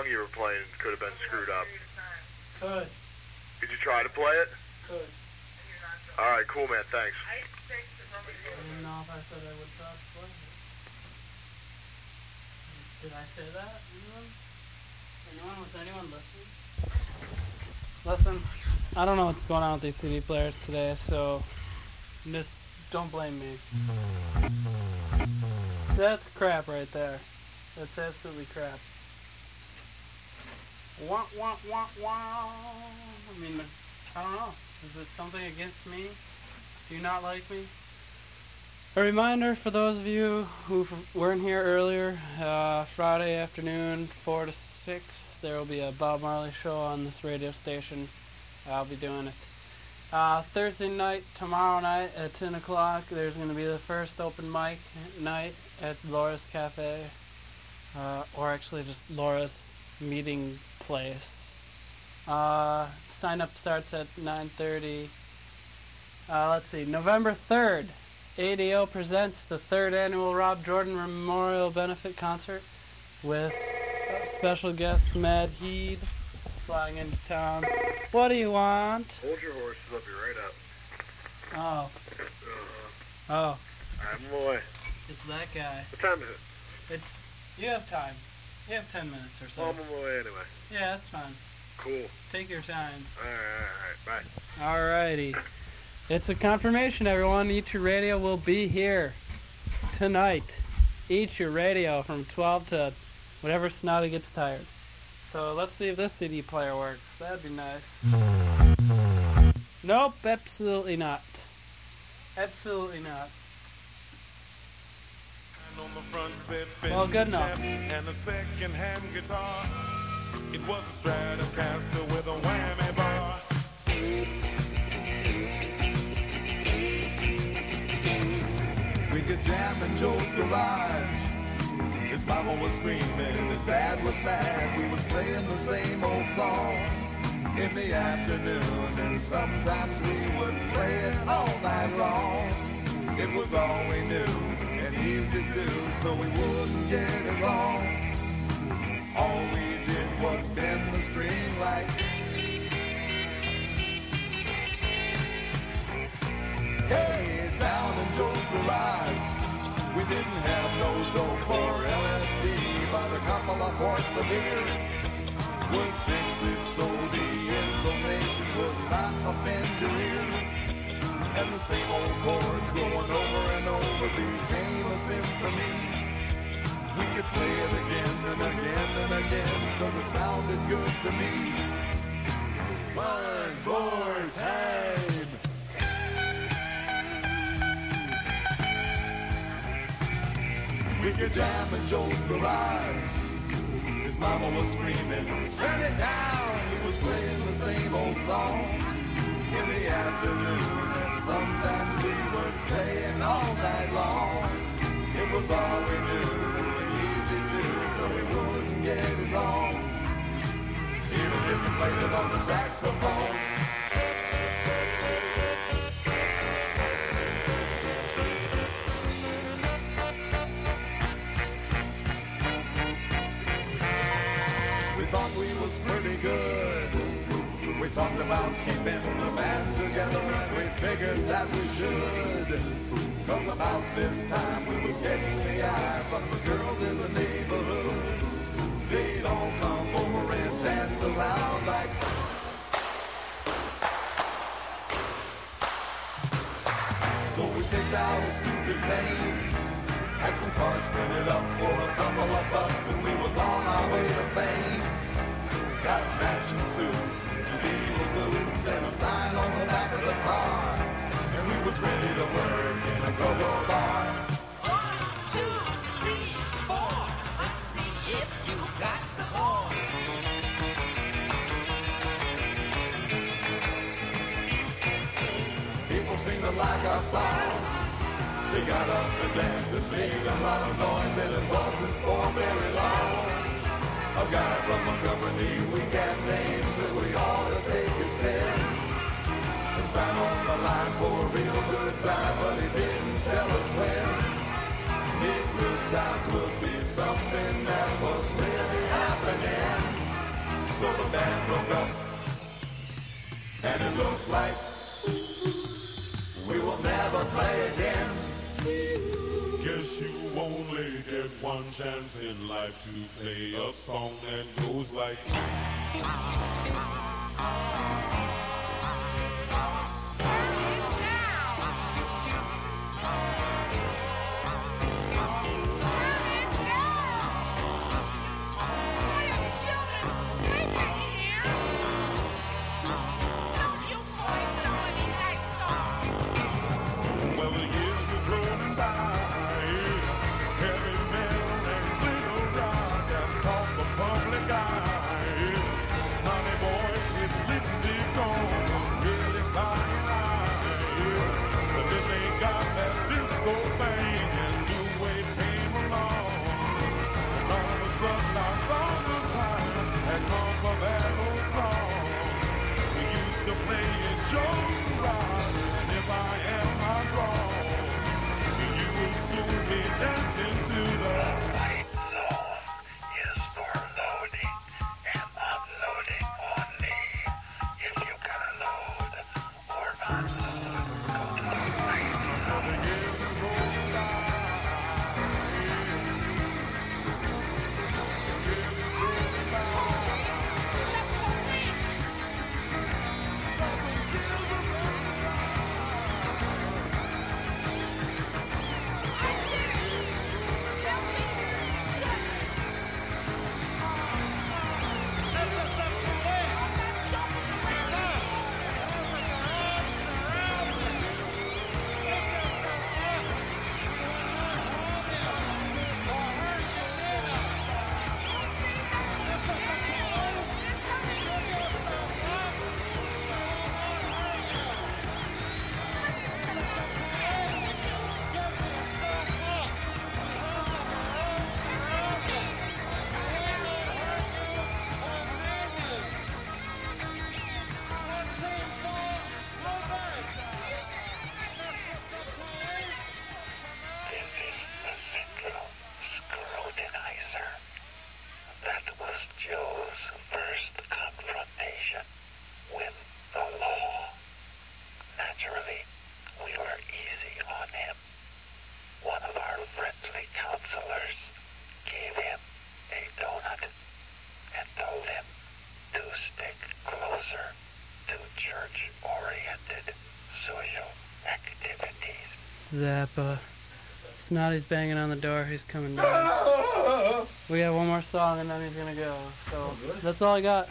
Song you were playing. Could have been screwed up. Could. Did you try to play it? Could. All right, cool, man. Thanks. I didn't know if I said I would try to play it. Did I say that? Anyone? Anyone? Was anyone listening? Listen, I don't know what's going on with these CD players today, so just don't blame me. <laughs> That's crap right there. That's absolutely crap. Wah, wah, wah, wah. I mean, I don't know. Is it something against me? Do you not like me? A reminder for those of you who weren't here earlier, uh, Friday afternoon, 4 to 6, there will be a Bob Marley show on this radio station. I'll be doing it. Uh, Thursday night, tomorrow night at 10 o'clock, there's going to be the first open mic night at Laura's Cafe. Uh, or actually just Laura's meeting place. Uh, sign up starts at 9.30. Uh, let's see, November 3rd, ADO presents the third annual Rob Jordan Memorial Benefit Concert with uh, special guest Mad Heed flying into town. What do you want? Hold your horses. I'll be right up. Oh, Uh, oh, I'm way. it's that guy. What time is it? It's, you have time. You have 10 minutes or so. I'm on my way anyway. Yeah, that's fine. Cool. Take your time. All right, all right, bye. Alrighty. It's a confirmation, everyone. Eat Your Radio will be here tonight. Eat Your Radio from 12 to whatever snotty gets tired. So let's see if this CD player works. That'd be nice. <laughs> Nope, absolutely not. Absolutely not. on the front seat, Well, good enough. And a second-hand guitar. It was a Stratocaster with a whammy bar. We could jam in Joe's garage. His mama was screaming, his dad was mad. We was playing the same old song in the afternoon, and sometimes we would play it all night long. It was all we knew and easy to, so we wouldn't get it wrong. All we did was bend the string like. Hey, down in Joe's garage, we didn't have no dope or LSD, but a couple of quarts of beer would fix it so the intonation would not offend your ear. And the same old chords going over and over a symphony. We could play it again and again and again, cause it sounded good to me. One more time. We could jam in Joe's garage. His mama was screaming, turn it down. He was playing the same old song in the afternoon. Sometimes we would play it all night long. Was all we knew and easy too, so we wouldn't get it wrong. Even if we played it on the saxophone. Talked about keeping the band together and we figured that we should. Cause about this time we was getting the eye from the girls in the neighborhood. They'd all come over and dance around like So we picked out a stupid name Had some cards printed up for a couple of bucks And we was on our way to fame Got matching suits. And beaver boots And a sign on the back of the car. And we was ready to work in a go-go bar. People seem to like our song. They got up and danced and made a lot of noise, and it wasn't for very long. A guy from Montgomery, we got names that we ought to take his pen. And sign on the line for a real good time, but he didn't tell us when. These good times would be something that was really happening. So the band broke up, and it looks like we will never play again. You only get one chance in life to play a song that goes like. Zappa. Snotty's banging on the door. He's coming down. <laughs> We got one more song and then he's gonna go. So oh, that's all I got.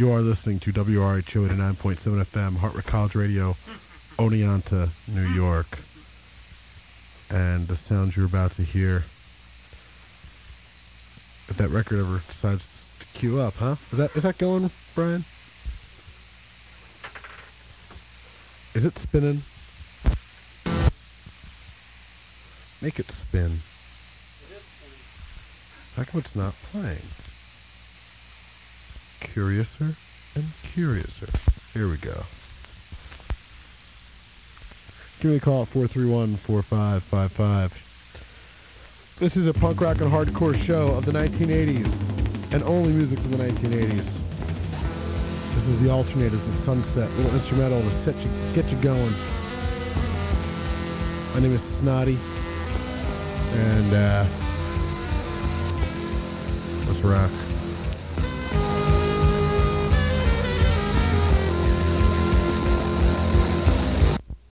You are listening to WRHO 89.7 FM, Hartwick College Radio, Oneonta, New York. And the sounds you're about to hear, if that record ever decides to queue up, huh? Is that is that going, Brian? Is it spinning? Make it spin. How come it's not playing? Curiouser and curiouser. Here we go. Give me a call at 431 4555. This is a punk rock and hardcore show of the 1980s and only music from the 1980s. This is the alternators of Sunset, little instrumental to set you, get you going. My name is Snotty, and uh, let's rock.